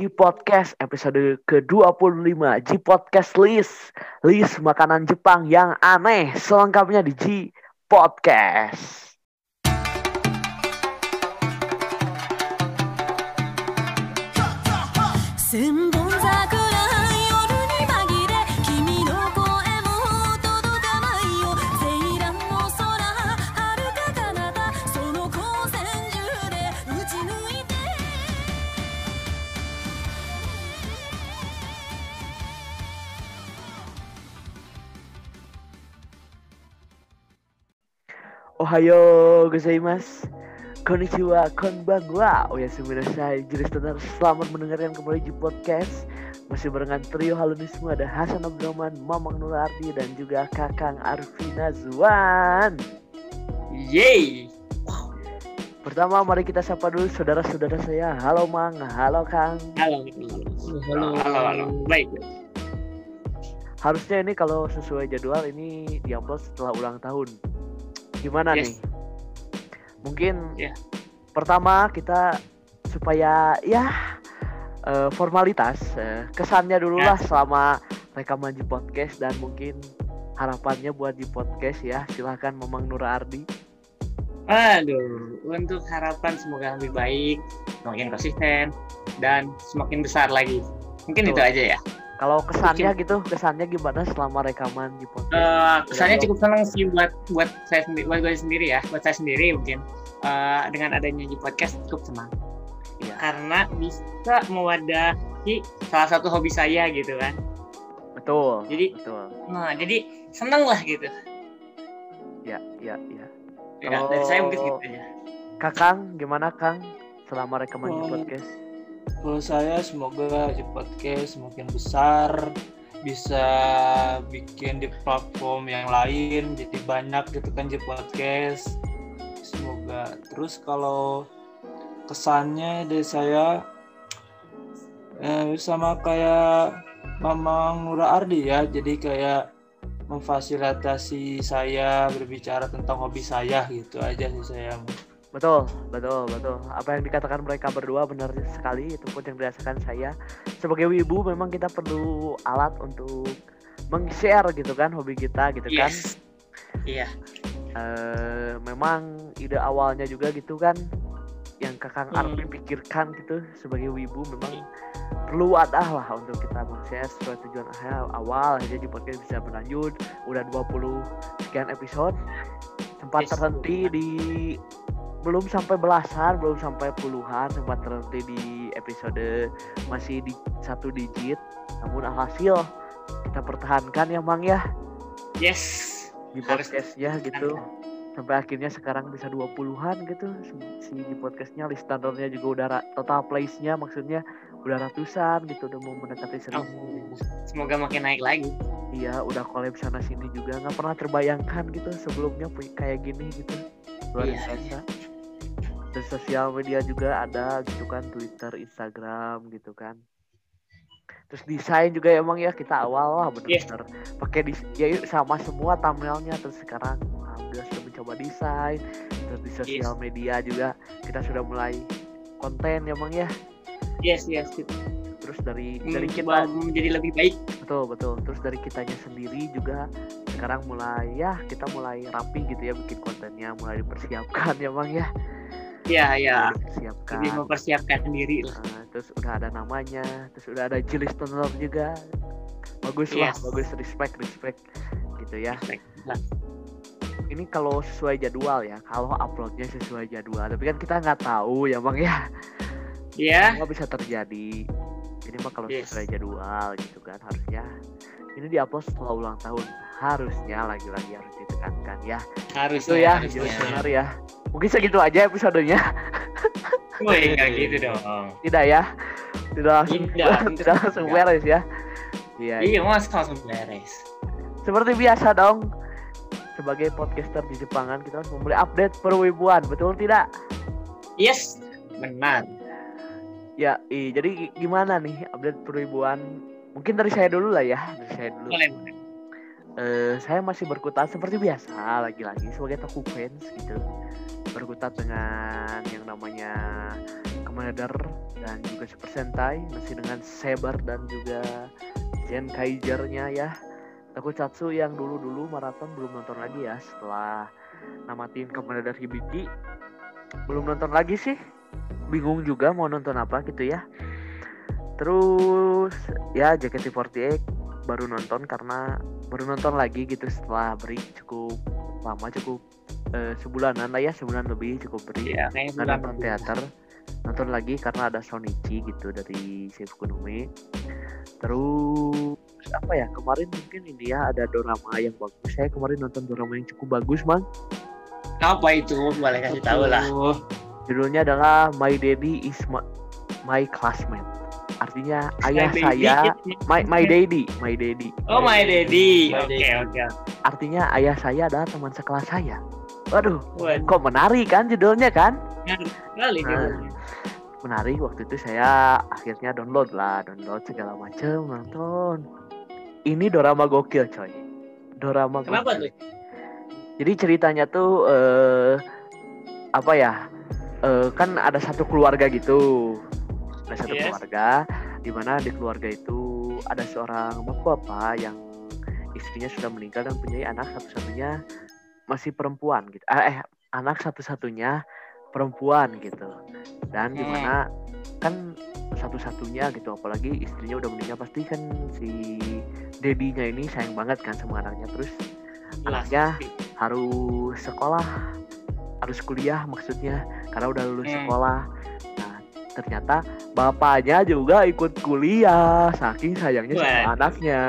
G Podcast episode ke-25 G Podcast List List makanan Jepang yang aneh Selengkapnya di G Podcast. 千 Ohayo gozaimasu Konnichiwa, konbanwa Oyasumi nasai Jadi standar selamat mendengarkan kembali G Podcast Masih barengan trio halunisme Ada Hasan Abdurrahman, Mamang Nurardi Dan juga Kakang Arfi Nazwan Yeay. Pertama mari kita sapa dulu saudara-saudara saya Halo Mang, halo Kang Halo. Halo. Halo. Halo. Baik. Harusnya ini kalau sesuai jadwal ini diupload setelah ulang tahun Gimana Yes. nih? Mungkin Ya. pertama kita supaya ya eh, formalitas eh, kesannya dulu lah selama rekaman di podcast dan mungkin harapannya buat di podcast ya silahkan Mamang Nur Ardi Aduh, untuk harapan semoga lebih baik, semakin konsisten dan semakin besar lagi. Mungkin Betul. itu aja ya. Kalau kesannya gitu kesannya gimana selama rekaman di podcast Eh, kesannya cukup senang sih buat buat saya sendiri, buat gue sendiri ya, buat saya sendiri mungkin Eh, dengan adanya di podcast cukup senang Iya. karena bisa mewadahi salah satu hobi saya gitu kan. betul Jadi, betul nah jadi seneng lah gitu. ya ya ya Ya, Kalau- dari saya mungkin gitu aja. Kakang gimana Kang selama rekaman di Oh. podcast Kalau saya semoga di podcast semakin besar, bisa bikin di platform yang lain, jadi banyak gitu kan di podcast. Semoga. Terus kalau kesannya dari saya eh, sama kayak Mamang Nura Ardi ya, jadi kayak memfasilitasi saya berbicara tentang hobi saya gitu aja sih saya. Betul, betul, betul. Apa yang dikatakan mereka berdua benar sekali. Itu pun yang dirasakan saya. Sebagai wibu memang kita perlu alat untuk meng-share gitu kan hobi kita gitu kan. Yes. Iya. Eh, memang ide awalnya juga gitu kan yang Kakang Hmm. Arfi pikirkan gitu sebagai wibu memang perlu ada lah untuk kita meng-share sesuai tujuan awal awal aja di podcast bisa berlanjut udah 20 sekian episode sempat Yes. terhenti di belum sampai belasan belum sampai puluhan sempat terhenti di episode masih di satu digit. Namun alhasil kita pertahankan ya Mang ya. Yes. di podcastnya gitu. sampai akhirnya sekarang bisa 20-an gitu. Si- di podcastnya listenernya juga udah total plays-nya maksudnya udah ratusan gitu udah mau mendekati seribu. Oh, semoga makin naik lagi. iya udah collab sana sini juga. Nggak pernah terbayangkan gitu sebelumnya kayak gini gitu. Luar Iya, biasa dan sosial media juga ada gitu kan Twitter Instagram gitu kan. Terus desain juga emang ya kita awal lah bener-bener pakai dis ya sama semua thumbnailnya. Terus sekarang alhamdulillah sudah mencoba desain. Terus di sosial media juga kita sudah mulai konten ya Mang ya. Yes, yes. terus dari dari Mencoba kita menjadi lebih baik. betul betul. Terus dari kitanya sendiri juga sekarang mulai ya kita mulai rapi gitu ya bikin kontennya mulai dipersiapkan ya Mang ya Iya, iya. Lebih mempersiapkan diri. Lah. Nah, terus udah ada namanya terus udah ada G listener juga. Bagus lah Yes. bagus. Respect respect. Gitu ya. Lah, ini kalau sesuai jadwal ya kalau uploadnya sesuai jadwal. Tapi kan kita nggak tahu ya bang ya. Iya. semua bisa terjadi. Ini mah kalau Yes. sesuai jadwal gitu kan harusnya. Ini diupload setelah ulang tahun. Harusnya lagi-lagi harus ditekankan ya. Harus itu ya harusnya. listener ya mungkin segitu aja episodenya Woi, enggak gitu dong. tidak ya tidak langsung Tidak, tidak langsung tidak. beres ya iya Iya, mas langsung beres. seperti biasa dong sebagai podcaster di Jepangan kita harus memberi update perwibuan betul tidak Yes, benar. Ya, i, jadi gi- gimana nih update peribuan? Mungkin dari saya dulu lah ya, dari saya dulu. Boleh, boleh. Eh, saya masih berkutat seperti biasa, lagi-lagi sebagai toku fans gitu. Berkutat dengan yang namanya Rider dan juga Super Sentai masih dengan Saber dan juga Gen Kaisernya ya. Tokusatsu yang dulu-dulu maraton belum nonton lagi ya setelah namatin Rider Hibiki belum nonton lagi sih bingung juga mau nonton apa gitu ya terus ya JKT48 baru nonton karena baru nonton lagi gitu setelah break cukup lama cukup eh, sebulanan lah ya sebulan lebih cukup nggak bulan nonton lebih. teater nonton lagi karena ada Sonichi gitu dari Seifu Kunumi terus apa ya kemarin mungkin ini ya ada drama yang bagus saya kemarin nonton drama yang cukup bagus mang Apa itu? Boleh kasih tahu lah. Judulnya adalah My Daddy is My, my Classmate artinya ayah My baby. saya my my daddy my daddy Oh my daddy. My Oke daddy. oke. artinya ayah saya adalah teman sekelas saya waduh Waduh, kok menarik kan judulnya kan menarik sekali Nah. menarik waktu itu saya akhirnya download lah download segala macem nonton ini dorama gokil coy dorama Kenapa gokil. tuh? jadi ceritanya tuh eh apa ya eh kan ada satu keluarga gitu ada satu Yes. keluarga di mana di keluarga itu ada seorang bapak yang istrinya sudah meninggal dan punya anak satu-satunya masih perempuan gitu eh, eh, anak satu-satunya perempuan gitu dan di Hmm. mana kan satu-satunya gitu apalagi istrinya udah meninggal pasti kan si dedinya ini sayang banget kan sama anaknya terus Jelas. anaknya harus sekolah harus kuliah maksudnya karena udah lulus Hmm. sekolah nah ternyata bapaknya juga ikut kuliah saking sayangnya sama anaknya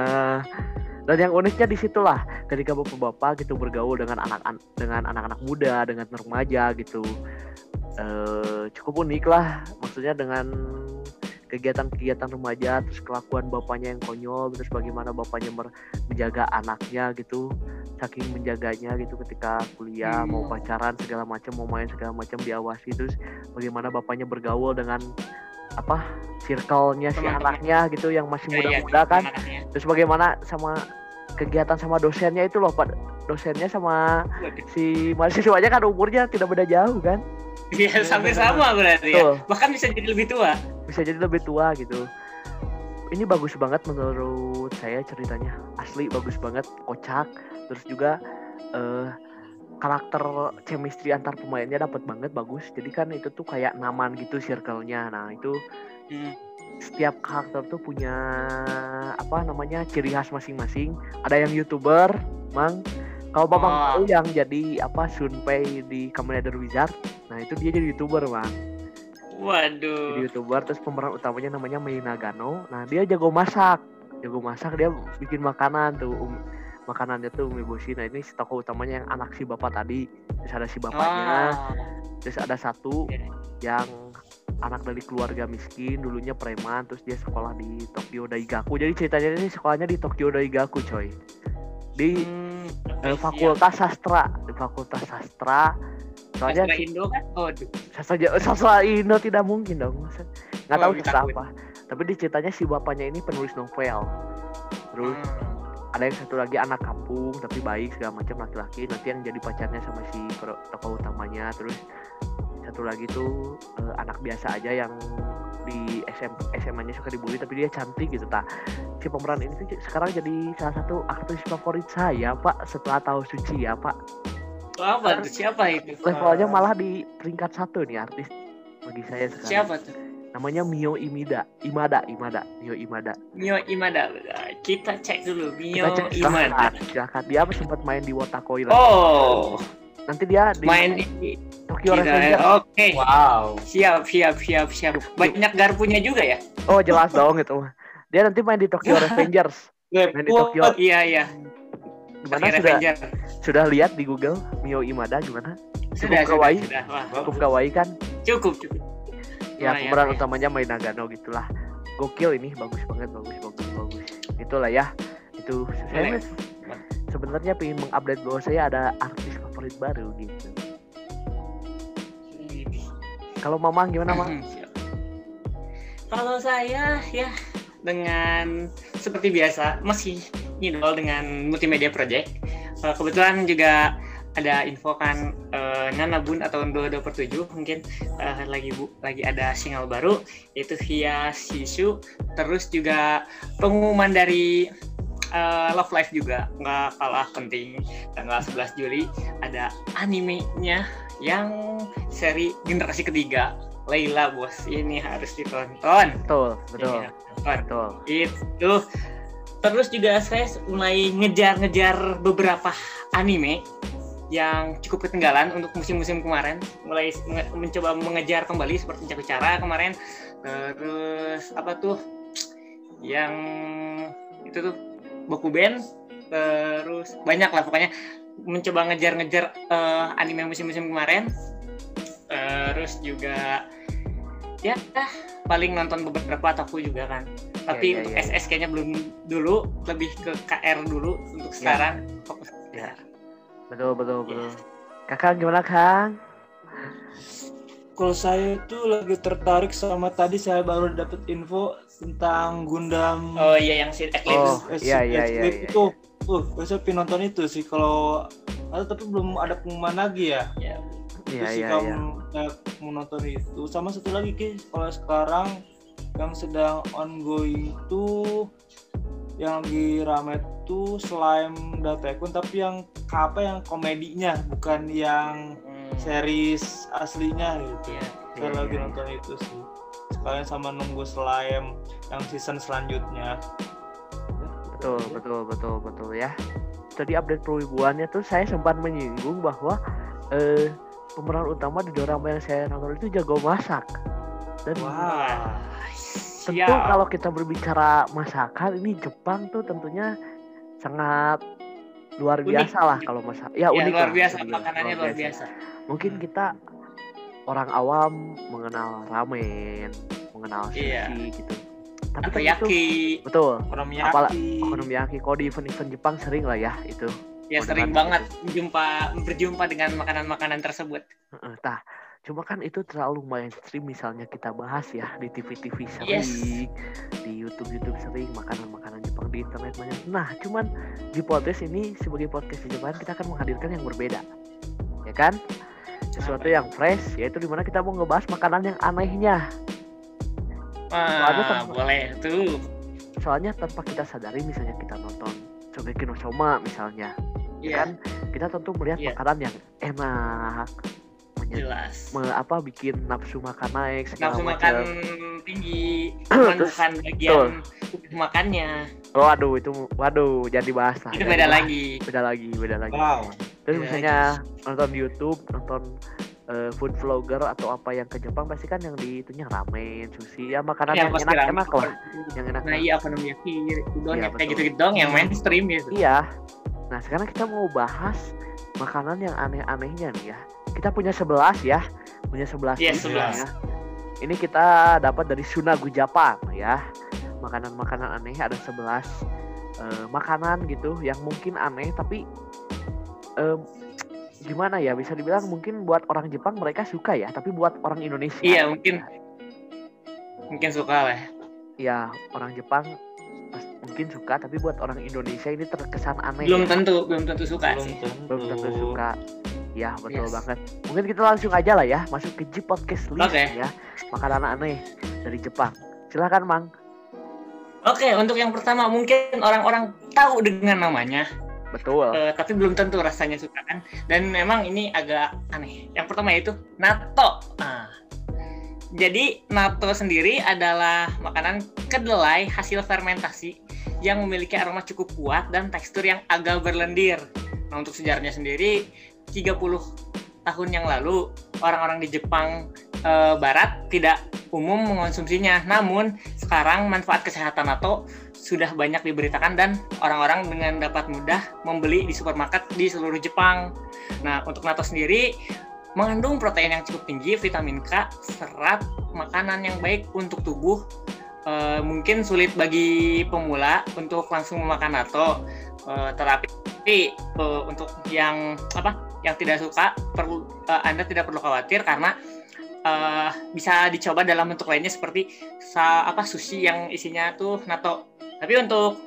dan yang uniknya di situlah ketika bapak-bapak gitu bergaul dengan anak dengan anak-anak muda dengan remaja gitu eh cukup unik lah maksudnya dengan kegiatan-kegiatan remaja terus kelakuan bapaknya yang konyol terus bagaimana bapaknya menjaga anaknya gitu saking menjaganya gitu ketika kuliah mau Hmm. pacaran segala macam mau main segala macam diawasi terus bagaimana bapaknya bergaul dengan apa circle-nya si anaknya gitu yang masih Iya, iya, muda-muda kan anaknya. terus bagaimana sama kegiatan sama dosennya itu loh pak dosennya sama Waduh. si mahasiswanya kan umurnya tidak beda jauh kan Iya, sampai sama berarti ya. Tuh. Bahkan bisa jadi lebih tua. bisa jadi lebih tua gitu ini bagus banget menurut saya ceritanya asli bagus banget kocak terus juga eh karakter chemistry antar pemainnya dapat banget bagus. Jadi kan itu tuh kayak naman gitu circle-nya. Nah itu Hmm. setiap karakter tuh punya apa namanya ciri khas masing-masing. Ada yang youtuber mang. Kalau bapak Oh. tahu yang jadi apa Sunpei di Kamen Rider Wizard nah itu dia jadi youtuber mang. Jadi Waduh. youtuber terus pemeran utamanya namanya Mei Nagano nah dia jago masak. Jago masak dia bikin makanan tuh um- makanannya tuh umeboshi. Nah ini si tokoh utamanya yang anak si bapak tadi. Terus ada si bapaknya. Ah. terus ada satu yang anak dari keluarga miskin dulunya preman terus dia sekolah di Tokyo Daigaku. Jadi ceritanya ini sekolahnya di Tokyo Daigaku coy. Di Hmm, eh, fakultas sastra. Di fakultas sastra. Soalnya Sastra Indo kan? Oh, sastra Indo tidak mungkin dong. Nggak Oh, tahu sastra gue. apa tapi di ceritanya si bapaknya ini penulis novel. Terus Hmm. Ada yang satu lagi anak kampung tapi baik segala macam laki-laki nanti yang jadi pacarnya sama si tokoh utamanya terus satu lagi tuh eh, anak biasa aja yang di SM, SMA-nya suka dibully tapi dia cantik gitu tak si pemeran ini tuh sekarang jadi salah satu aktris favorit saya pak setelah tahu suci ya pak apa tuh? Siapa itu? levelnya malah di peringkat satu nih artis bagi saya sekarang Siapa tuh? namanya Mio Imida Imada Imada Mio Imada Mio Imada. Kita cek dulu. Mio Kita cek Imada. silakan, silakan. dia sempat main di Wotakoi lah Oh, nanti dia di main di Tokyo Oke. Wow. Siap, siap, siap, siap. Banyak garpunya juga ya? oh jelas dong itu dia nanti main di Tokyo Revengers Main di Tokyo. Wah, Iya, iya. gimana Tokyo sudah Revenger. sudah lihat di Google Mio Imada gimana Sudah, cukup sudah, kawaii. sudah. Wah, cukup kawaii kan cukup, cukup. ya pemeran ya. utamanya Mai Nagano gitulah gokil ini bagus banget bagus bagus bagus itulah ya itu saya sebenarnya pengen mengupdate bahwa saya ada artis favorit baru gitu kalau Mamang gimana Mang? Hmm. Kalau saya ya dengan seperti biasa masih ngidol dengan multimedia project. Eh, kebetulan juga ada info kan eh, Nanabun atau 22 per 7 mungkin eh, lagi bu lagi ada single baru yaitu via Shishu. Terus juga pengumuman dari eh, Love Live juga nggak kalah penting. Tanggal 11 Juli ada animenya yang seri generasi ketiga Layla bos ini harus ditonton. Betul betul Ini betul. Itu. Terus juga saya mulai ngejar-ngejar beberapa anime yang cukup ketinggalan untuk musim-musim kemarin. Mulai mencoba mengejar kembali seperti Cara kemarin. Terus apa tuh? Yang itu tuh Bokuben terus banyak lah pokoknya. Mencoba ngejar-ngejar eh, anime musim-musim kemarin. Terus juga ya paling nonton beberapa ataku juga kan. Tapi Iya, iya, untuk iya, SS kayaknya belum dulu. Lebih ke KR dulu untuk sekarang. Fokus ke Iya. Betul betul betul kakak gimana kang Kalau saya itu lagi tertarik sama tadi saya baru dapat info tentang Gundam oh iya yang si Eclipse Oh, iya, iya, iya, iya. itu. Uh, saya pengen nonton itu sih kalau ada tapi belum ada pengumuman lagi ya. Ya. iya iya kamu iya saya mau nonton itu sama satu lagi ki kalau sekarang yang sedang ongoing itu yang lagi rame tuh slime Datekun tapi yang apa yang komedinya bukan yang Hmm, series aslinya gitu. iya. Saya Iya, lagi iya, nonton itu sih. Sekalian sama nunggu slime yang season selanjutnya. betul betul betul betul ya tadi update perwibuannya tuh saya sempat menyinggung bahwa eh, pemeran utama di drama yang saya nonton itu jago masak dan Wah. tentu Siap. kalau kita berbicara masakan ini Jepang tuh tentunya sangat luar Unik. biasa lah kalau masak ya, Ya, unik luar lah, biasa unik, makanannya luar biasa. mungkin kita orang awam mengenal ramen mengenal sushi Iya. gitu tapi Atau kan itu yaki betul Okonomiyaki. Apala- okonomiyaki kalau di event-event Jepang sering lah ya itu ya sering banget berjumpa berjumpa dengan makanan-makanan tersebut. Tah, cuma kan itu terlalu mainstream misalnya kita bahas ya di TV-TV sering, Yes. di YouTube-YouTube sering makanan-makanan Jepang di internet banyak. Nah, cuman di podcast ini sebagai podcast di Jepang kita akan menghadirkan yang berbeda, ya kan? Sesuatu Apa? yang fresh, yaitu di mana kita mau ngebahas makanan yang anehnya. Soalnya Ah, kan- boleh tuh. Soalnya tanpa kita sadari, misalnya kita nonton Shogeki no Soma misalnya, ya Iya, kan? Kita tentu melihat Iya. makanan yang enak, jelas. me- apa bikin nafsu makan naik segala Nafsu macam. makan tinggi, cuman Terus, bukan bagian makannya. Oh, waduh itu waduh jadi bahas lah. Itu Jadi beda bahas. lagi. Beda lagi, beda lagi. Wow. Terus Beda misalnya nonton di YouTube, nonton eh, food vlogger atau apa yang ke Jepang pasti kan yang di itunya ramen, sushi, ya makanan Ya, yang pasti rame. enak-enak lah, yang enak. Nah, iya okonomiyaki, udon Iya, ya, kayak gitu-gitu dong yang mainstream gitu. Iya. Nah, sekarang kita mau bahas makanan yang aneh-anehnya nih ya. Kita punya 11 ya. Punya 11 Yes, list 11. ya. Ini kita dapat dari Sunagu Jepang ya. Makanan-makanan aneh ada 11 eh, makanan gitu yang mungkin aneh tapi em, gimana ya bisa dibilang mungkin buat orang Jepang mereka suka ya, tapi buat orang Indonesia Iya, mungkin mungkin suka lah. ya orang Jepang mungkin suka tapi buat orang Indonesia ini terkesan aneh Belum ya. tentu, belum tentu suka Belum sih. tentu. belum tentu suka ya betul Yes. banget mungkin kita langsung aja lah ya masuk ke Jeep Podcast List Oke. ya makanan aneh dari Jepang silakan Mang Oke, untuk yang pertama mungkin orang-orang tahu dengan namanya, betul eh, tapi belum tentu rasanya suka kan. Dan memang ini agak aneh. Yang pertama yaitu natto. Nah, jadi natto sendiri adalah makanan kedelai hasil fermentasi yang memiliki aroma cukup kuat dan tekstur yang agak berlendir. Nah, untuk sejarahnya sendiri 30 tahun yang lalu orang-orang di Jepang eh, barat tidak umum mengonsumsinya. Namun sekarang manfaat kesehatan natto sudah banyak diberitakan dan orang-orang dengan dapat mudah membeli di supermarket di seluruh Jepang. Nah, untuk natto sendiri mengandung protein yang cukup tinggi, vitamin K, serat, makanan yang baik untuk tubuh. Eh, mungkin sulit bagi pemula untuk langsung memakan natto, Eh, tetapi eh, untuk yang apa yang tidak suka perlu eh, Anda tidak perlu khawatir karena eh, bisa dicoba dalam bentuk lainnya seperti sa apa sushi yang isinya tuh natto. Tapi untuk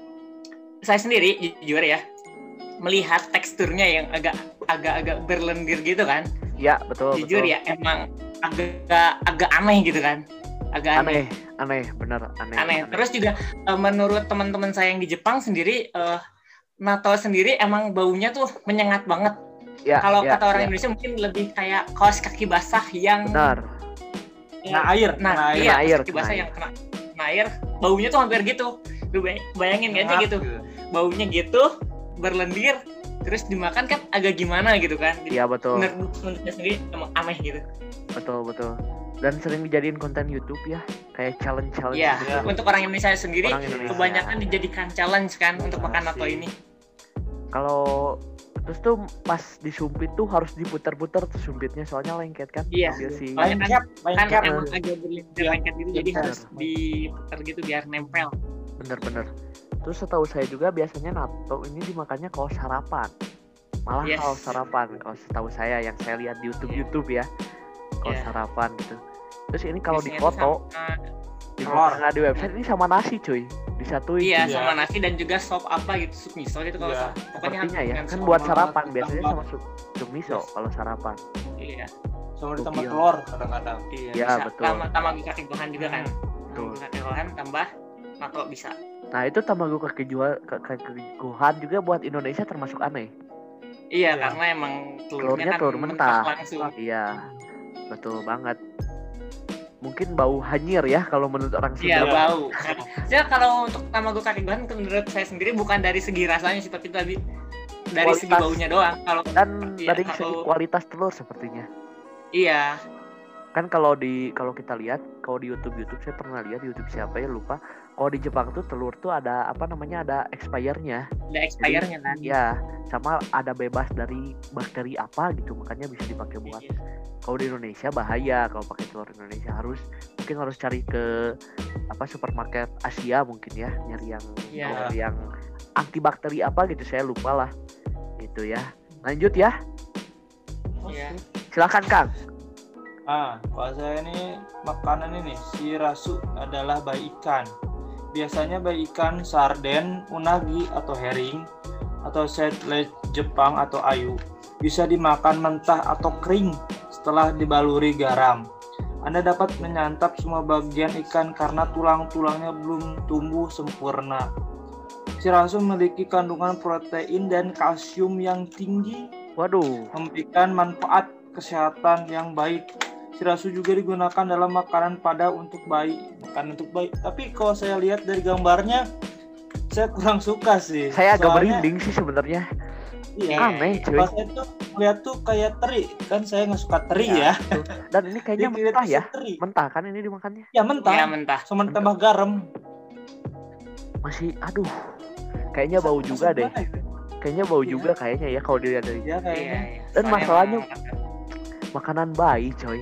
saya sendiri jujur ya melihat teksturnya yang agak agak-agak berlendir gitu kan Iya, betul. Jujur betul. ya emang agak agak aneh gitu kan. Agak aneh. Aneh, aneh, bener aneh. Aneh. Terus juga eh, menurut teman-teman saya yang di Jepang sendiri eh natto sendiri emang baunya tuh menyengat banget. Ya, Kalau ya, kata orang ya. Indonesia mungkin lebih kayak kaos kaki basah yang benar. ya, Kena air, Nah, kena air. iya, Kena air, kaki basah air. yang kena, kena air, baunya tuh hampir gitu. Lu bay- bayangin aja Hangat gitu, baunya gitu, berlendir, terus dimakan kan agak gimana gitu kan. Iya, betul. menurut sendiri emang aneh gitu. Betul, betul. Dan sering dijadiin konten YouTube ya, kayak challenge-challenge Iya, gitu. untuk orang Indonesia sendiri Orang Indonesia. kebanyakan dijadikan challenge kan untuk makan natto sih. ini. Kalau terus tuh pas disumpit tuh harus diputar-putar tuh sumpitnya soalnya lengket kan. Iya. Ambil si Lengket, kan lengket. emang agak berlintir lengket gitu jadi Benar. harus diputar gitu biar nempel. bener-bener. Terus setahu saya juga biasanya natto ini dimakannya kalau sarapan. Malah Yes. kalau sarapan, kalau setahu saya yang saya lihat di YouTube YouTube ya, kalau Iya. sarapan gitu. Terus ini kalau di foto, di foto nggak di website ini sama nasi cuy, disatuin. Iya, Iya. sama nasi dan juga sop apa gitu, sup miso gitu kalau Iya. sa- pokoknya Sepertinya ya, kan buat apa, sarapan biasanya sama sup, sup miso Yes. kalau sarapan. Iya. Sama ditambah telur kadang-kadang. Iya, bisa. betul. Tambah tamago kaki gohan juga kan. Betul. Tamago kaki gohan tambah natto bisa. Nah itu tamago kaki jual kaki gohan juga buat Indonesia termasuk aneh. Iya, Iya. karena emang Telurnya telurnya kan telur mentah. langsung. Iya, betul banget. Mungkin bau hanyir ya kalau menurut orang Iya, Sunda. bau. Jadi kalau untuk tamago kaki gohan menurut saya sendiri bukan dari segi rasanya seperti tadi dari segi Kualitas. baunya doang. Kalau Dan Iya, dari segi kalau- kualitas telur sepertinya. iya, Kan kalau di kalau kita lihat kalau di YouTube YouTube saya pernah lihat di YouTube siapa ya lupa. Kalau di Jepang tuh telur tuh ada apa namanya ada expirednya. ada expire-nya kan. Ya, sama ada bebas dari bakteri apa gitu makanya bisa dipakai buat Iya. kalau di Indonesia bahaya kalau pakai telur Indonesia harus mungkin harus cari ke apa supermarket Asia mungkin ya nyari yang Iya. telur yang antibakteri apa gitu saya lupa lah gitu ya lanjut ya Iya. silakan Kang Ah, kalau saya ini makanan ini shirasu adalah bayi ikan. Biasanya bayi ikan sarden, unagi atau herring atau satellite Jepang atau ayu bisa dimakan mentah atau kering setelah dibaluri garam. Anda dapat menyantap semua bagian ikan karena tulang-tulangnya belum tumbuh sempurna. Shirasu memiliki kandungan protein dan kalsium yang tinggi waduh memberikan manfaat kesehatan yang baik. Shirasu juga digunakan dalam makanan pada untuk bayi, makan untuk bayi. Tapi kalau saya lihat dari gambarnya, saya kurang suka sih. saya agak Soalnya, merinding sih sebenarnya Iya. aneh cuy Pas saya tuh lihat tuh kayak teri, kan saya nggak suka teri Iya, ya. betul. dan ini kayaknya mentah ya Teri. mentah kan ini dimakannya Ya mentah. Iya, mentah. Sama ditambah garam. masih aduh kayaknya bau juga deh baik. kayaknya bau Iya. juga kayaknya ya kalau dilihat dari Ya Iya, kayaknya. iya. Dan Soalnya masalahnya- makanan bayi coy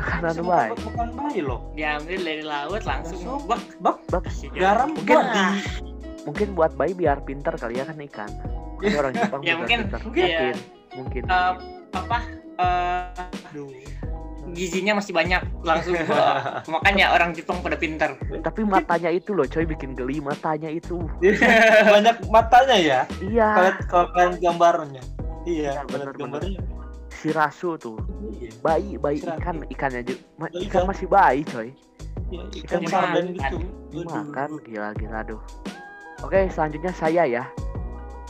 makanan bayi buat makan bayi loh. diambil dari laut langsung. Bak Bak, bak. Garam Mungkin buat Wah. mungkin buat bayi biar pintar kali ya kan ikan? Makanya orang Jepang Ya, mungkin- pintar. mungkin. mungkin. mungkin. Eh, apa? Eh, aduh. gizinya masih banyak langsung makanya orang Jepang pada pintar tapi matanya itu loh coy bikin geli matanya itu. Banyak matanya ya. iya. Kalau kalian gambarnya. Iya, Iya, benar gambarnya. Shirasu tuh Iya. bayi bayi Shirasu. ikan ikannya juga ma- ikan ikan. masih bayi coy. Iya, Ikan ikan gitu. dimakan gila gila aduh. Oke selanjutnya saya ya.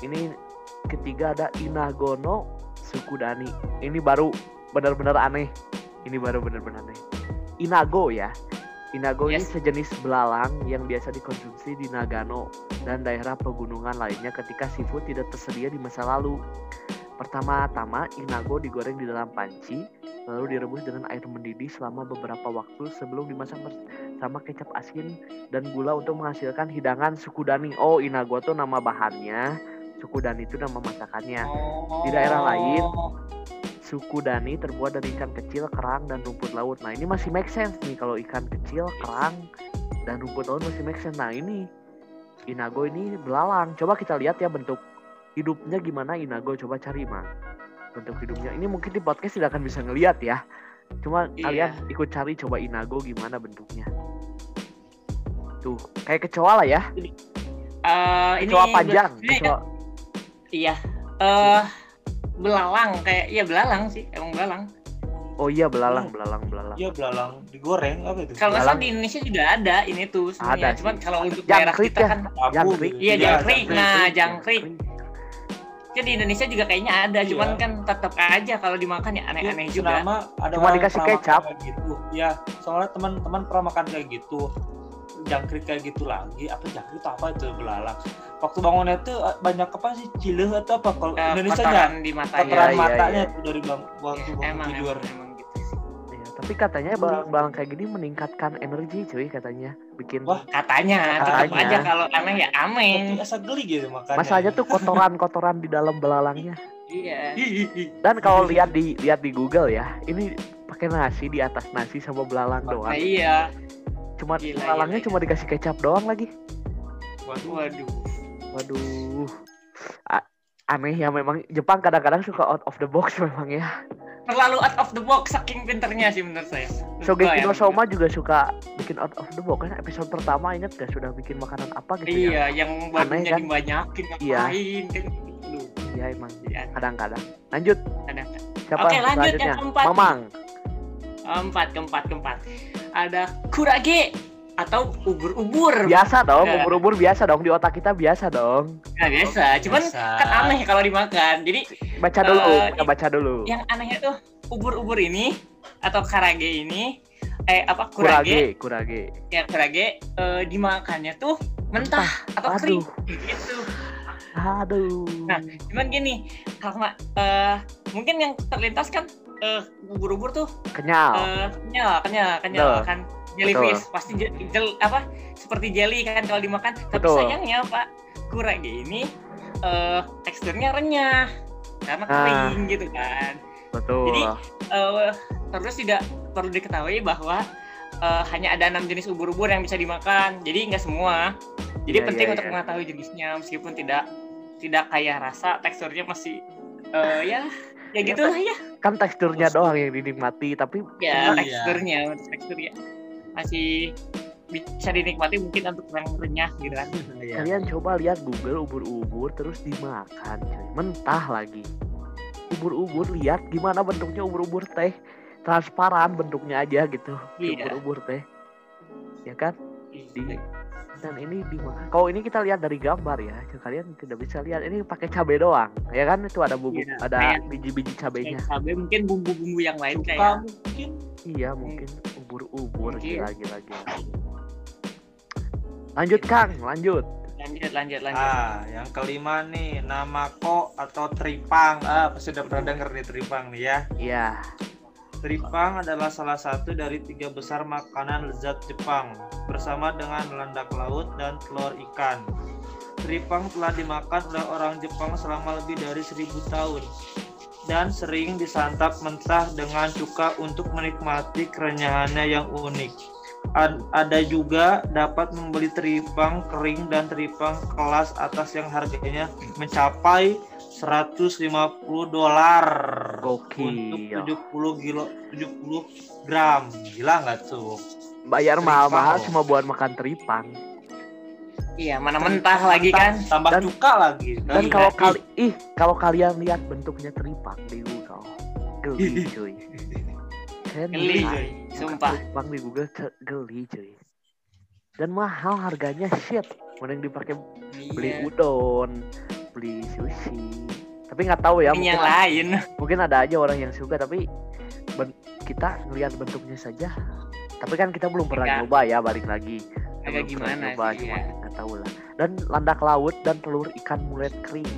Ini ketiga ada inagono sukudani. Ini baru benar-benar aneh. Ini baru benar-benar aneh. Inago ya. Inago ini Yes. sejenis belalang yang biasa dikonsumsi di Nagano dan daerah pegunungan lainnya ketika seafood tidak tersedia di masa lalu pertama-tama inago digoreng di dalam panci lalu direbus dengan air mendidih selama beberapa waktu sebelum dimasak bersama kecap asin dan gula untuk menghasilkan hidangan sukudani. Oh, inago tuh nama bahannya, sukudani itu nama masakannya. Di daerah lain. Sukudani terbuat dari ikan kecil, kerang, dan rumput laut. Nah, ini masih make sense nih kalau ikan kecil, kerang, dan rumput laut masih make sense. Nah, ini inago ini belalang. Coba kita lihat ya bentuk hidupnya gimana inago. Coba cari, Mang. Bentuk hidupnya. Ini mungkin di podcast tidak akan bisa ngelihat ya. Cuma Iya. kalian ikut cari coba inago gimana bentuknya. Tuh, kayak kecoa lah ya. Eh, ini Kecoa panjang. ini- Kecoa. iya eh belalang kayak iya belalang sih emang belalang Oh iya belalang, Hmm. belalang, belalang. Iya belalang digoreng apa itu? kalau nggak Belalang. di Indonesia juga ada ini tuh sebenarnya Ada cuman kalau untuk daerah Jangkrik kita ya. kan Tabu Jangkrik. gitu. Iya, jangkrik. Nah, jangkrik, ya di Indonesia juga kayaknya ada Iya. cuman kan tetap aja kalau dimakan ya aneh-aneh Iya, juga Selama ada Cuma dikasih kecap. gitu. Ya, soalnya teman-teman pernah makan kayak gitu. Jangkrik kayak gitu lagi. Apa jangkrik itu apa itu belalang? Waktu bangunnya tuh eh, banyak apa sih cileh atau apa? Kalau Eh, Indonesia nya kotoran di matanya kotoran Iya, iya, matanya iya. dari bang waktu Ya, bangun emang, tidur. emang emang. Iya, tapi katanya belalang-belalang kayak gini meningkatkan energi cuy katanya. Bikin Wah, katanya tetap Katanya. aja kalau aneh ya aneh asa geli gitu makannya. Masalahnya tuh kotoran-kotoran di dalam belalangnya. iya Dan kalau lihat di lihat di Google ya, ini pakai nasi di atas nasi sama belalang nah, doang. iya Cuma Gila, belalangnya gila, cuma dikasih kecap doang lagi. Waduh. waduh Waduh. A- aneh ya memang Jepang kadang-kadang suka out of the box memang ya. terlalu out of the box saking pinternya sih menurut saya Shogeki ya, no Soma juga suka bikin out of the box kan episode pertama inget gak sudah bikin makanan apa gitu ya. iya yang barunya kan? dibanyakin Iya. ngapain kan Aduh, Iya emang iya, kadang-kadang. Lanjut ada siapa Oke, lanjut selanjutnya? yang keempat. Mamang. empat keempat keempat ada kurage atau ubur-ubur Biasa dong, ubur-ubur biasa dong di otak kita biasa dong. Nah, biasa cuman Biasa. kan aneh kalau dimakan jadi Baca dulu, Eh, kita baca dulu. yang anehnya tuh ubur-ubur ini atau karage ini eh apa kurage, Kurage, kurage. ya kurage eh, dimakannya tuh mentah atau kering Aduh, gitu aduh. Nah, cuman gini karena eh, mungkin yang terlintas kan eh, ubur-ubur tuh Kenyal. eh, kenyal kenyal kenyal Betul. kan jellyfish pasti je- jel- apa seperti jelly kan kalau dimakan tapi Betul. sayangnya pak kurage ini eh, teksturnya renyah karena Ah. kering gitu kan Betul. jadi, Eh, terus tidak perlu diketahui bahwa eh, hanya ada enam jenis ubur-ubur yang bisa dimakan jadi nggak semua jadi Iya, penting iya, untuk iya. mengetahui jenisnya meskipun tidak tidak kaya rasa teksturnya masih eh, ya ya gitu lah ya kan teksturnya doang yang dinikmati, tapi ya Iya. teksturnya teksturnya masih bisa dinikmati mungkin untuk yang renyah gitu kan Iya. kalian coba lihat Google ubur-ubur terus dimakan, coy. mentah lagi. Ubur-ubur lihat gimana bentuknya ubur-ubur teh, transparan bentuknya aja gitu. Iya. Ubur-ubur teh, ya kan? Di dan ini dimakan. Kalau ini kita lihat dari gambar ya, kalian tidak bisa lihat ini pakai cabai doang, ya kan? Itu ada bubuk, Iya, ada biji-biji cabainya. Cabai mungkin bumbu-bumbu yang lain Suka kayak mungkin Iya mungkin ubur-ubur gila. Lanjut Kang, lanjut. lanjut lanjut lanjut Ah, yang kelima nih, namako atau tripang. Ah, pasti udah pernah denger nih tripang nih ya. Iya. Tripang adalah salah satu dari tiga besar makanan lezat Jepang, bersama dengan landak laut dan telur ikan. Tripang telah dimakan oleh orang Jepang selama lebih dari seribu tahun dan sering disantap mentah dengan cuka untuk menikmati kerenyahannya yang unik. Ad- ada juga dapat membeli teripang kering dan teripang kelas atas yang harganya mencapai 150 dolar. Untuk 70 kilo 70 gram. Gila nggak tuh? Bayar mahal-mahal cuma buat makan teripang. Iya mana mentah lagi kan tambah Dan- cuka lagi Dan Gila, kalau ih. kali ih, kalau kalian lihat bentuknya teripang di Google, geli cuy. Geli, cuy. Sumpah. Teripang di Google ke- geli cuy. Dan mahal harganya shit. Mending dipakai beli Iya. udon, beli sushi. Tapi nggak tahu ya, Ini mungkin yang lain mungkin ada aja orang yang suka tapi ben- kita ngelihat bentuknya saja tapi kan kita belum pernah Agak- nyoba ya balik lagi agak belum pernah gimana nyoba, sih cuma ya. nggak tahu lah. Dan landak laut dan telur ikan mulet kering.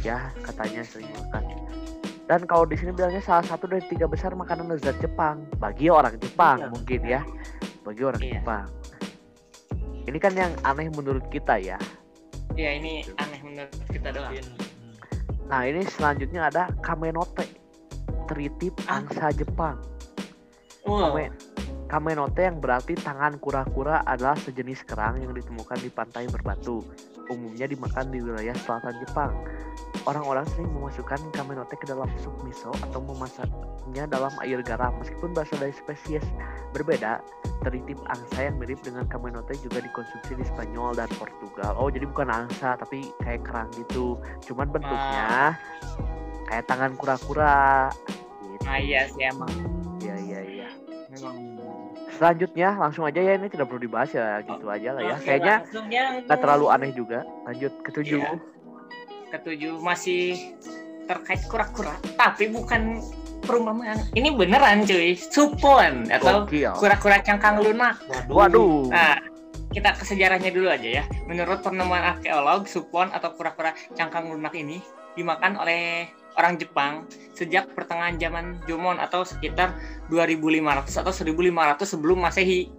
Ya katanya sering makan. Dan kalau di sini bilangnya salah satu dari tiga besar makanan lezat Jepang. Bagi orang Jepang Iya. mungkin ya. Bagi orang Iya. Jepang. Ini kan yang aneh menurut kita ya. Iya ini aneh menurut kita doang. Nah ini selanjutnya ada kamenote. Teritip Ah. angsa Jepang. Wow. Kame, kamenote yang berarti tangan kura-kura adalah sejenis kerang yang ditemukan di pantai berbatu Umumnya dimakan di wilayah selatan Jepang Orang-orang sering memasukkan kamenote ke dalam sup miso atau memasaknya dalam air garam Meskipun berasal dari spesies berbeda Teritip angsa yang mirip dengan kamenote juga dikonsumsi di Spanyol dan Portugal Oh jadi bukan angsa tapi kayak kerang gitu Cuman bentuknya kayak tangan kura-kura gitu. Nah, iya sih emang. iya iya iya Memang. Selanjutnya langsung aja ya ini tidak perlu dibahas ya gitu aja lah ya Oke, kayaknya nggak terlalu aneh juga lanjut ketujuh Iya. ketujuh masih terkait kura-kura, tapi bukan perumpamaan. Ini beneran cuy, supon atau Gokil. kura-kura cangkang lunak. waduh Nah, kita ke sejarahnya dulu aja ya. Menurut penemuan arkeolog, supon atau kura-kura cangkang lunak ini dimakan oleh orang Jepang sejak pertengahan zaman Jomon atau sekitar 2500 atau 1500 sebelum Masehi.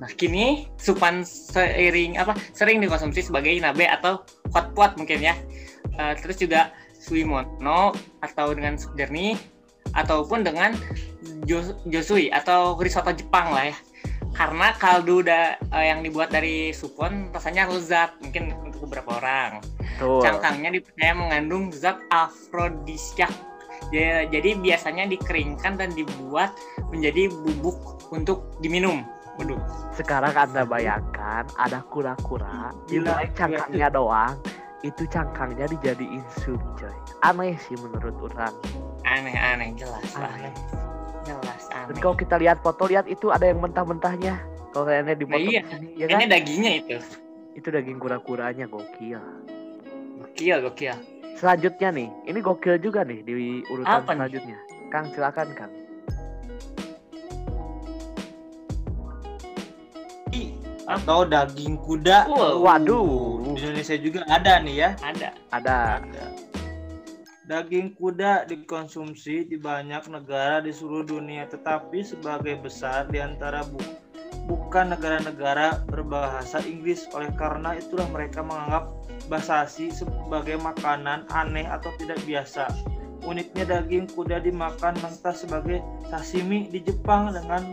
Nah, kini supan seiring apa sering dikonsumsi sebagai nabe atau hot pot mungkin ya. Eh, terus juga suimono atau dengan sup jernih ataupun dengan jo- josui atau risotto Jepang lah ya karena kaldu da, eh, yang dibuat dari supon rasanya lezat mungkin untuk beberapa orang tuh cangkangnya dipercaya mengandung zat afrodisiak. Jadi biasanya dikeringkan dan dibuat menjadi bubuk untuk diminum. Waduh. Sekarang anda bayangkan ada kura-kura Gila. dimulai cangkangnya doang itu cangkangnya dijadiin sup coy. Aneh sih menurut orang. Aneh-aneh jelas lah Aneh. jelas dan aneh. kalau kita lihat foto lihat itu ada yang mentah-mentahnya. Kalau kayaknya di Nah, foto iya. ya kan? Ini dagingnya itu. Itu daging kura-kuranya gokil gokil gokil selanjutnya nih ini gokil juga nih di urutan Apa nih? selanjutnya Kang silakan Kang atau daging kuda. Wow. waduh Di Indonesia juga ada nih ya. ada ada Ada. Daging kuda dikonsumsi di banyak negara di seluruh dunia, tetapi sebagai besar di antara bu- bukan negara-negara berbahasa Inggris. Oleh karena itulah mereka menganggap basasi sebagai makanan aneh atau tidak biasa. Uniknya daging kuda dimakan mentah sebagai sashimi di Jepang dengan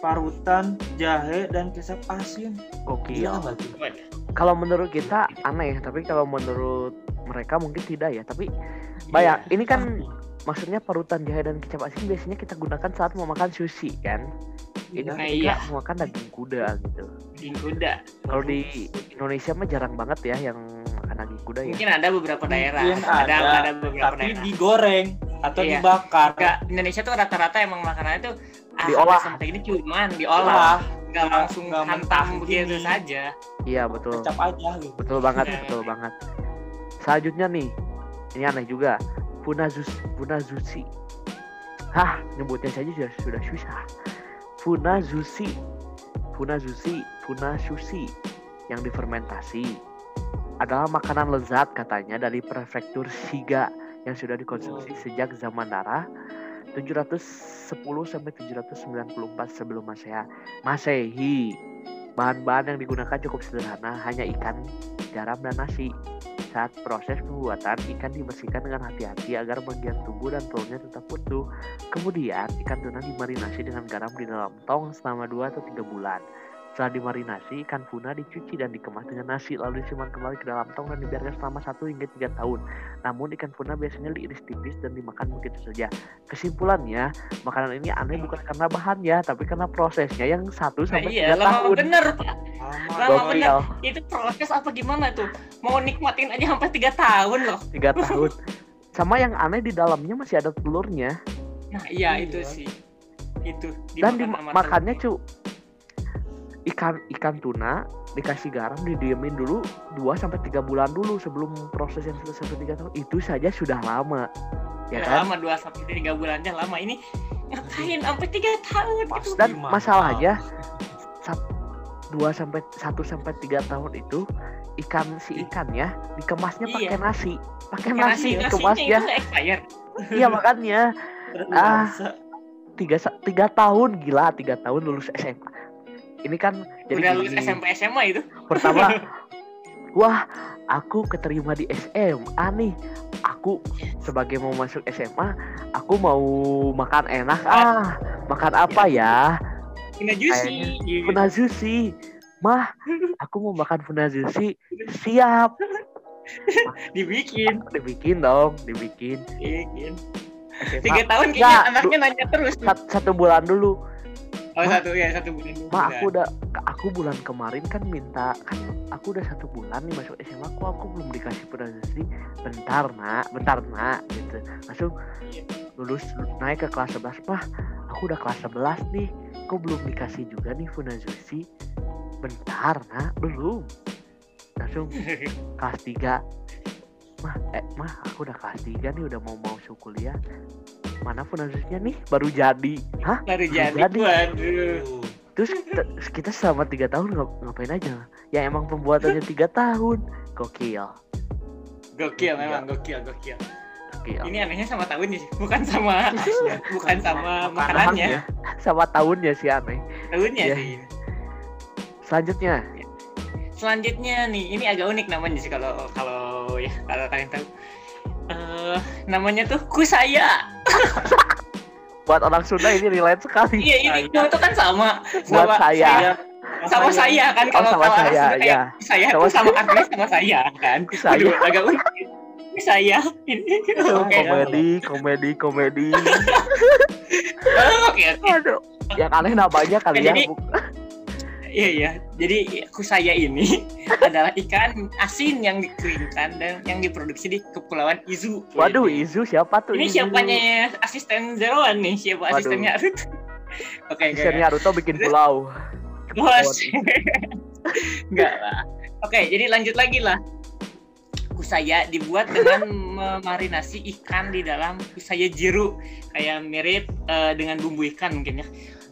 parutan, jahe, dan kecap asin. gokil tuh? Waduh. kalau menurut kita aneh tapi kalau menurut mereka mungkin tidak ya tapi bayang Iya. ini kan maksudnya parutan jahe dan kecap asin biasanya kita gunakan saat mau makan sushi kan ini. Nah, iya. mau makan daging kuda gitu daging kuda kalau di Indonesia mah jarang banget ya yang makan daging kuda ya mungkin ada beberapa daerah Mungkin ada ada, ada beberapa tapi daerah digoreng atau Iya. dibakar. Enggak, Indonesia tuh rata-rata emang makanannya tuh ah, Diolah. sampai ini cuman Olah, diolah nggak langsung nggak mentah hantam begitu saja iya betul kecap aja gitu. betul banget Iya. betul banget selanjutnya nih ini aneh juga funazus funazushi hah nyebutnya saja sudah sudah susah funazushi funazushi funasushi yang difermentasi adalah makanan lezat katanya dari prefektur Shiga yang sudah dikonsumsi sejak zaman Nara 710 sampai 794 sebelum Masehi. Masehi. Bahan-bahan yang digunakan cukup sederhana, hanya ikan, garam, dan nasi. Saat proses pembuatan, ikan dibersihkan dengan hati-hati agar bagian tubuh dan telurnya tetap utuh. Kemudian, ikan tuna dimarinasi dengan garam di dalam tong selama 2 atau 3 bulan. Setelah dimarinasi, ikan tuna dicuci dan dikemas dengan nasi, lalu disimpan kembali ke dalam tong dan dibiarkan selama 1 hingga 3 tahun. Namun, ikan tuna biasanya diiris tipis dan dimakan begitu saja. Kesimpulannya, makanan ini aneh bukan karena bahannya, tapi karena prosesnya yang 1 nah, sampai iya 3 lama tahun. bener pak Lama Lama bener. Itu proses apa gimana tuh mau nikmatin aja sampai tiga tahun loh tiga tahun sama yang aneh di dalamnya masih ada telurnya nah iya Iya. itu sih itu dan dimakan sama dimakannya cu ikan ikan tuna dikasih garam didiemin dulu 2 sampai tiga bulan dulu sebelum proses yang selesai sampai tiga tahun. Itu saja sudah lama ya Udah kan? lama dua sampai tiga bulannya lama. Ini ngapain sampai tiga tahun? Gitu. dan Gimana? masalahnya dua sampai satu sampai tiga tahun itu ikan si ikannya dikemasnya pakai Iya. nasi. Pakai Pakai nasi nasinya dikemasnya. itu expired iya makanya. Ah. Tiga tiga tahun gila tiga tahun lulus SMA ini kan jadi udah lulus SMP SMA itu? Pertama wah aku keterima di SMA nih. Aku sebagai mau masuk SMA aku mau makan enak. Ah. Makan apa ya? Gitu. funazushi mah aku mau makan funazushi siap. Dibikin. Dibikin dong dibikin. Tiga tahun kayaknya anaknya nanya terus. satu bulan dulu Oh Ma- satu ya satu bulan. Ma bulan. aku udah aku bulan kemarin kan minta kan aku udah satu bulan nih masuk SMA aku aku belum dikasih promosi bentar nak bentar nak gitu. Langsung Iya. lulus naik ke kelas 11 mah aku udah kelas 11 nih kok belum dikasih juga nih Funazushi? Bentar nak belum. Langsung kelas 3 mah eh mah aku udah kelas 3 nih udah mau mau kuliah mana Funazushi-nya nih baru jadi hah Baru jadi. jadi. Waduh. Terus kita, kita selama tiga tahun ngap- ngapain aja? Ya emang pembuatannya tiga tahun. Gokil. Gokil memang gokil gokil. Gokil. Ini anehnya sama tahunnya sih, bukan sama bukan sama makanannya. Sama tahunnya sih aneh. Tahunnya Iya. sih. Selanjutnya, Selanjutnya nih, ini agak unik namanya sih kalau kalau ya kalau kalian tahu. Eh namanya tuh Kusaya. buat orang Sunda ini relate sekali. Iya ini Saya. itu kan sama Buat sama saya. sama saya kan Oh, kalau sama kalau saya, Sunda ya. saya Sama sama artinya sama saya kan. Saya. Waduh, agak unik. Saya ini Oh, oke komedi, komedi, komedi. oke oke. Aduh. Yang aneh namanya kali ya. Jadi- Iya iya. Jadi kusaya ini adalah ikan asin yang dikeringkan dan yang diproduksi di Kepulauan Izu. Waduh. Izu siapa tuh? Ini Izu? siapanya asisten Zeroan nih? Siapa Waduh. asistennya Arut? Oke, oke. Asistennya Naruto bikin pulau. Bos. Enggak lah. Oke, jadi lanjut lagi lah. Kusaya dibuat dengan memarinasi ikan di dalam kusaya jiru kayak mirip eh, dengan bumbu ikan mungkin ya.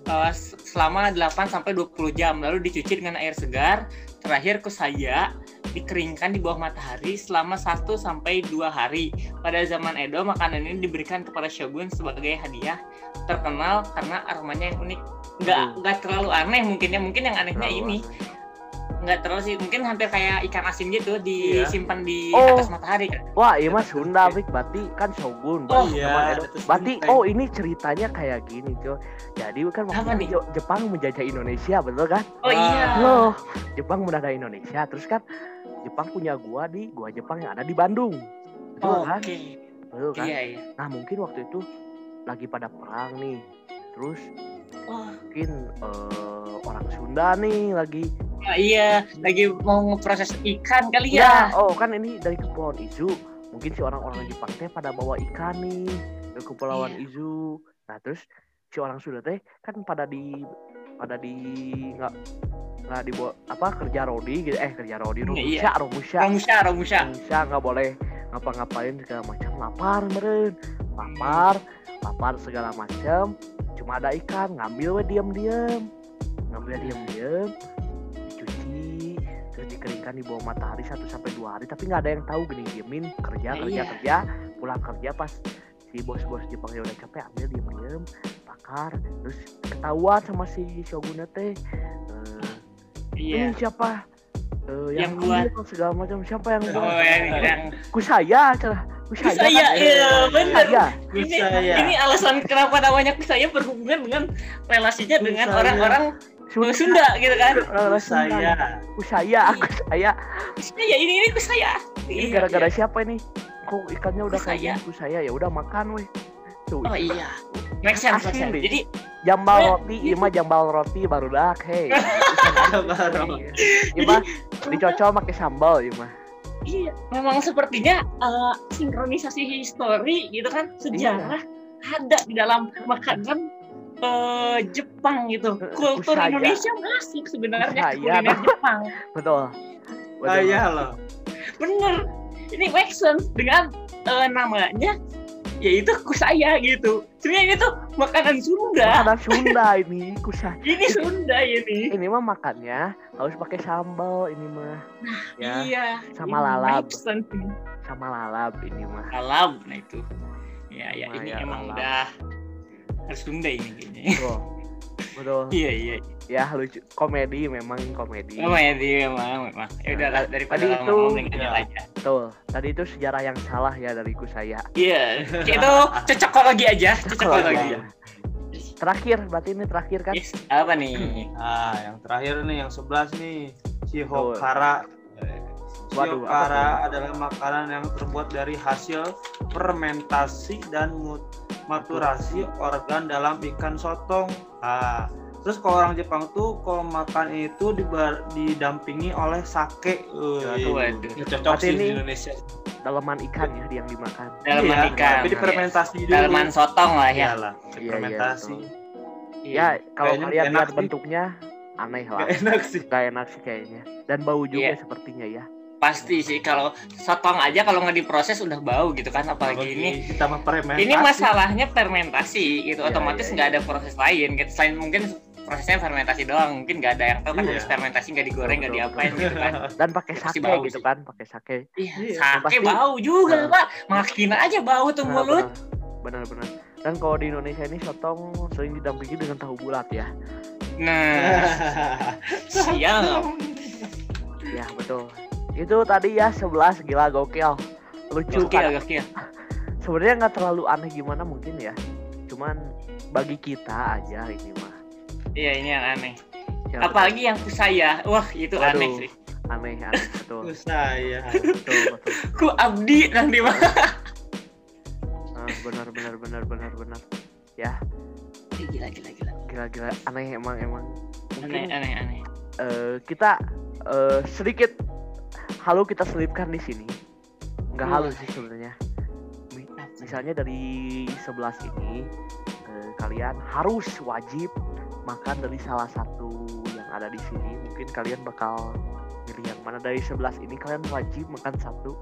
Eh, selama 8 sampai 20 jam lalu dicuci dengan air segar. Terakhir kusaya dikeringkan di bawah matahari selama 1 sampai 2 hari. Pada zaman Edo makanan ini diberikan kepada shogun sebagai hadiah terkenal karena aromanya yang unik. Nggak nggak terlalu aneh mungkin ya. Mungkin yang anehnya Terlalu ini aneh. Nggak terlalu sih mungkin hampir kayak ikan asin gitu Iya. disimpan di Oh. atas matahari kan Wah, iya mah Sunda, Fik. Berarti kan Shogun. Oh, iya, Berarti, oh ini ceritanya kayak gini, cuy. Jadi kan waktu itu Jepang menjajah Indonesia, betul kan? oh iya Loh, Jepang menjajah Indonesia. Terus kan Jepang punya gua di gua Jepang yang ada di Bandung. Betul oh, kan? oke Betul kan? iya iya Nah, mungkin waktu itu lagi pada perang nih. Terus oh mungkin eh, orang Sunda nih lagi ah, iya lagi mau ngeproses ikan kali ya, Ya, oh kan ini dari Kepulauan Izu. Mungkin si orang-orang Jepang teh pada bawa ikan nih ke Kepulauan Iya. Izu. Nah, terus si orang Sunda teh kan pada di pada di nggak nggak dibawa apa kerja rodi gitu. Eh kerja rodi Hmm, rumusya iya. rumusya. Romusha romusha rumusya nggak boleh ngapa-ngapain segala macam. Lapar meren lapar lapar segala macam. Cuma ada ikan ngambil we diam-diam. Ngambil diam-diam dikeringkan di bawah matahari 1 sampai dua hari tapi nggak ada yang tahu gini diemin kerja Nah, kerja iya. kerja pulang kerja pas si bos-bos Jepangnya udah capek ambil diem-diem bakar terus ketahuan sama si shogunnya teh eh, iya ini siapa Eh, Yang ambil segala macam siapa yang oh buat yang, yang ku saya cerah ku saya Kusaya, kan? iya, bener. Saya. ini, Kusaya. ini alasan kenapa namanya kusaya berhubungan dengan relasinya dengan Kusaya. orang-orang Sunda. Sunda gitu kan? Sunda. saya ku saya aku saya. Kusaya ini ini kusaya ini Iya, gara-gara iya. siapa ini? Kok ikannya udah kayak Kusaya. ya udah makan weh. Tuh oh iya. Make sense, make sense. jadi jambal roti iya mah jambal roti baru dak hei. Baru iya. Mah dicocol pakai sambal iya mah. Iya, memang sepertinya eh, sinkronisasi histori gitu kan sejarah ada di dalam makanan eh, Jepang gitu. Eh, Kultur kusaya. Indonesia masuk sebenarnya Kusaya. ke kuliner Jepang. betul Betul. saya loh Bener. Ini make sense dengan eh, namanya yaitu kusaya gitu. Sebenarnya ini tuh makanan Sunda. makanan Sunda ini kusaya Ini Sunda ini. ini mah makannya harus pakai sambal ini mah ya Iya. sama ini lalap. sama lalap ini mah Lalap, nah itu. Ya, ya Sama ini ya, emang lalap. udah harus Sunda ini kayaknya. betul betul Iya, iya. ya lucu komedi memang komedi Oh ya dia memang memang. Ya udah lah daripada Tadi itu- Ya. aja. betul tadi itu sejarah yang salah ya dariku saya Iya. itu cocokologi aja, cocokologi. Cocokologi. terakhir berarti ini terakhir kan Yes, apa nih? ah yang terakhir nih yang 11 nih Shihokara Waduh, Shihokara adalah makanan yang terbuat dari hasil fermentasi dan mut- maturasi organ dalam ikan sotong. Ah, Terus kalau orang Jepang tuh kalau makan itu dibar- didampingi oleh sake. Waduh. ini cocok sih di Indonesia. Dalaman ikan ya yang dimakan. Dalaman Iya, ikan. Tapi difermentasi dulu. Dalaman sotong lah ya. Iyalah, Iya, iya, difermentasi. betul. Iya. Ya, kalau Kayaknya kalian lihat sih. bentuknya aneh lah. Gak enak sih. Gak enak sih kayaknya. Dan bau juga Iya. sepertinya ya. Pasti sih kalau sotong aja kalau nggak diproses udah bau gitu kan apalagi ini. ditambah fermentasi. Ini masalahnya fermentasi gitu Iya, otomatis iya, nggak ada proses lain gitu. Selain mungkin prosesnya fermentasi doang mungkin nggak ada yang tahu kan habis fermentasi nggak digoreng nggak diapain gitu kan Dan pakai sake bau gitu sih. kan, pakai sake. iya Iya, sake pasti. bau juga Nah. pak makin aja bau tuh mulut Benar-benar. Dan kalau di Indonesia ini sotong sering didampingi dengan tahu bulat ya. nah siap Ya, betul. Itu tadi ya 11 gila gokil. Lucu gokil kan. gokil Sebenarnya nggak terlalu aneh gimana mungkin ya. Cuman bagi kita aja ini mah. iya ini yang aneh Ya, apalagi yang saya wah itu Waduh. aneh sih betul. aneh, aneh betul. saya. betul, betul. ku abdi nanti mah Ah, benar benar benar benar benar. Ya, gila gila gila gila-gila aneh emang emang. aneh Mungkin aneh aneh eh, kita eh, sedikit halu kita selipkan di sini. Nggak Hmm. halu sih sebenarnya. Mi- Misalnya dari 11 ini eh, kalian harus wajib makan dari salah satu yang ada di sini. Mungkin kalian bakal milih yang mana dari 11 ini kalian wajib makan satu.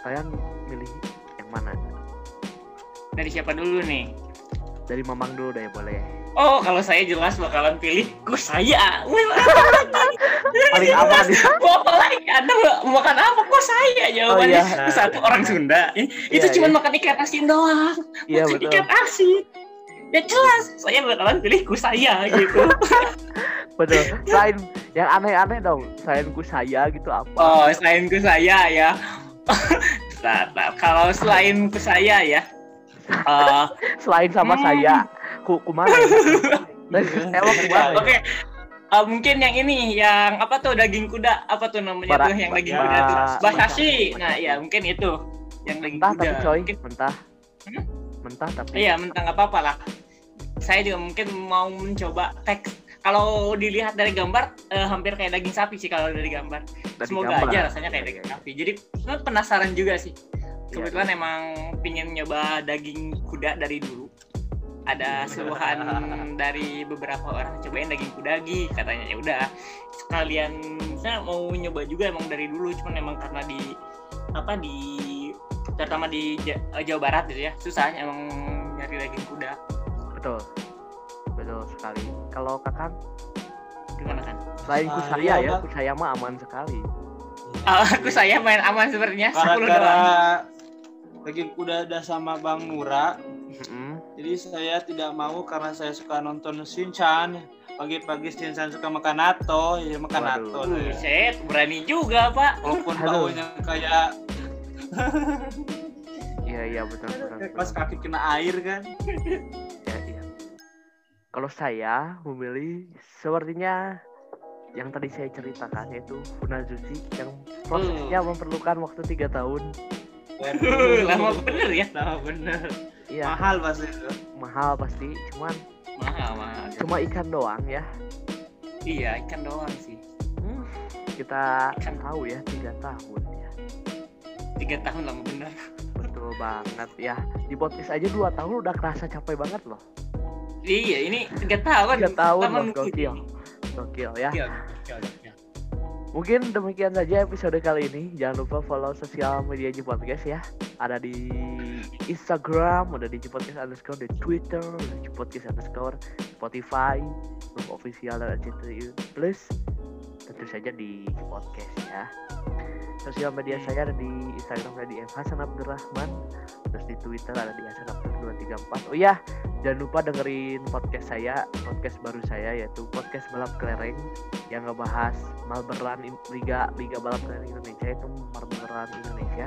Kalian milih yang mana? dari siapa dulu nih Dari Mamang dulu deh boleh. Oh, kalau saya jelas bakalan pilih ku saya. Paling aman apa lagi? Anda makan apa? Kok saya jawabannya? Oh, iya. Satu orang Sunda. I- Itu Iya, cuma iya. makan ikan asin doang. Iya Makan betul. Ikan asin. Ya jelas, saya bakalan pilih ku saya gitu. Betul. Selain yang aneh-aneh dong. Selain ku saya gitu apa? Oh, selain ku saya ya. Bentar, bentar. Kalau selain ku saya ya. Eh, Selain sama Hmm. saya. Ku kumana? ya? Emang kumana? Oke. Eh, mungkin yang ini yang apa tuh daging kuda apa tuh namanya Bara- tuh yang daging kuda tuh ba- basashi nah ya mungkin itu yang daging Mentah kuda tapi coy, Mungkin- mentah. Hmm? Mentah tapi. iya mentang nggak apa-apa lah saya juga mungkin mau mencoba teks kalau dilihat dari gambar eh, hampir kayak daging sapi sih kalau dari gambar Dari semoga gambar. aja rasanya kayak Iya, daging iya. sapi jadi penasaran juga sih Iya, kebetulan emang pingin nyoba daging kuda dari dulu. Ada seluruhan dari beberapa orang cobain daging kuda lagi katanya. Ya udah sekalian saya mau nyoba juga emang dari dulu cuman emang karena di apa di terutama di Ja- Jawa Barat gitu ya susah emang nyari daging kuda. Betul. Betul sekali. Kalau kakak? Gimana kan selain ku Saya saya ya, mah- ku saya mah aman sekali. Ah, aku saya main aman sepertinya 10 Gara-gara doang daging kuda ada sama Bang Nura, Mm-mm. jadi saya tidak mau karena saya suka nonton Shinchan. Pagi-pagi Shinchan suka makan nato, ya makan Waduh. nato. Buset, berani juga pak Walaupun baunya kayak Iya iya betul betul. betul. pas kaki kena air kan. Ya, iya. Kalau saya memilih sepertinya yang tadi saya ceritakan yaitu Funazushi yang prosesnya memerlukan waktu tiga tahun. Lama bener ya Lama bener. Iya Mahal pasti itu. mahal pasti, cuman mahal mahal cuma ikan doang ya. iya ikan doang sih Hmm, kita Ikan. tahu ya tiga tahun ya. tiga tahun lama bener Betul banget ya. Di podcast aja dua tahun udah kerasa capek banget loh. iya ini tiga tahun Tiga tahun loh gokil. Gokil ya. Gokil, gokil. Mungkin demikian saja episode kali ini. Jangan lupa follow sosial media Ji Podcast ya. Ada di Instagram, ada di Ji Podcast underscore, di Twitter, di Ji Podcast underscore, Spotify, official dan RCTI Plus. Tentu saja di Podcast ya. Sosial media saya ada di Instagram ada di Hasan Abdurrahman, terus di Twitter ada di Hasan Abdur 234. Oh iya, jangan lupa dengerin podcast saya, podcast baru saya yaitu podcast balap kelereng yang ngebahas Malberan Liga Liga Balap Kelereng Indonesia itu Malberan Indonesia.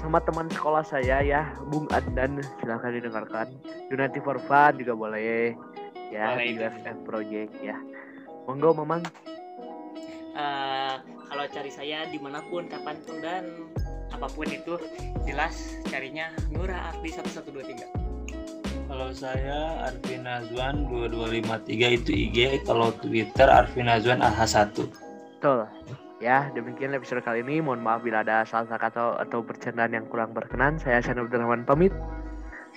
Sama teman sekolah saya ya Bung Andan silahkan didengarkan. United for Fun juga boleh ya Boleh di Project ya. Monggo memang Eh, kalau cari saya di mana pun kapan pun dan apa pun itu jelas carinya Nura Ardi 1123 Kalau saya Arvin Azwan 2253 itu IG, kalau Twitter Arvin Azwan AH1. Betul. Ya, demikian episode kali ini. Mohon maaf bila ada salah kata atau bercandaan yang kurang berkenan. Saya Shan Abdurrahman pamit.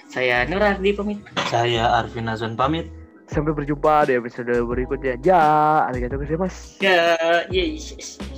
Saya Nur Ardi pamit. Saya Arvin Azwan pamit. Sampai berjumpa di episode berikutnya. Ya, arigatou gozaimasu. Ya, yes.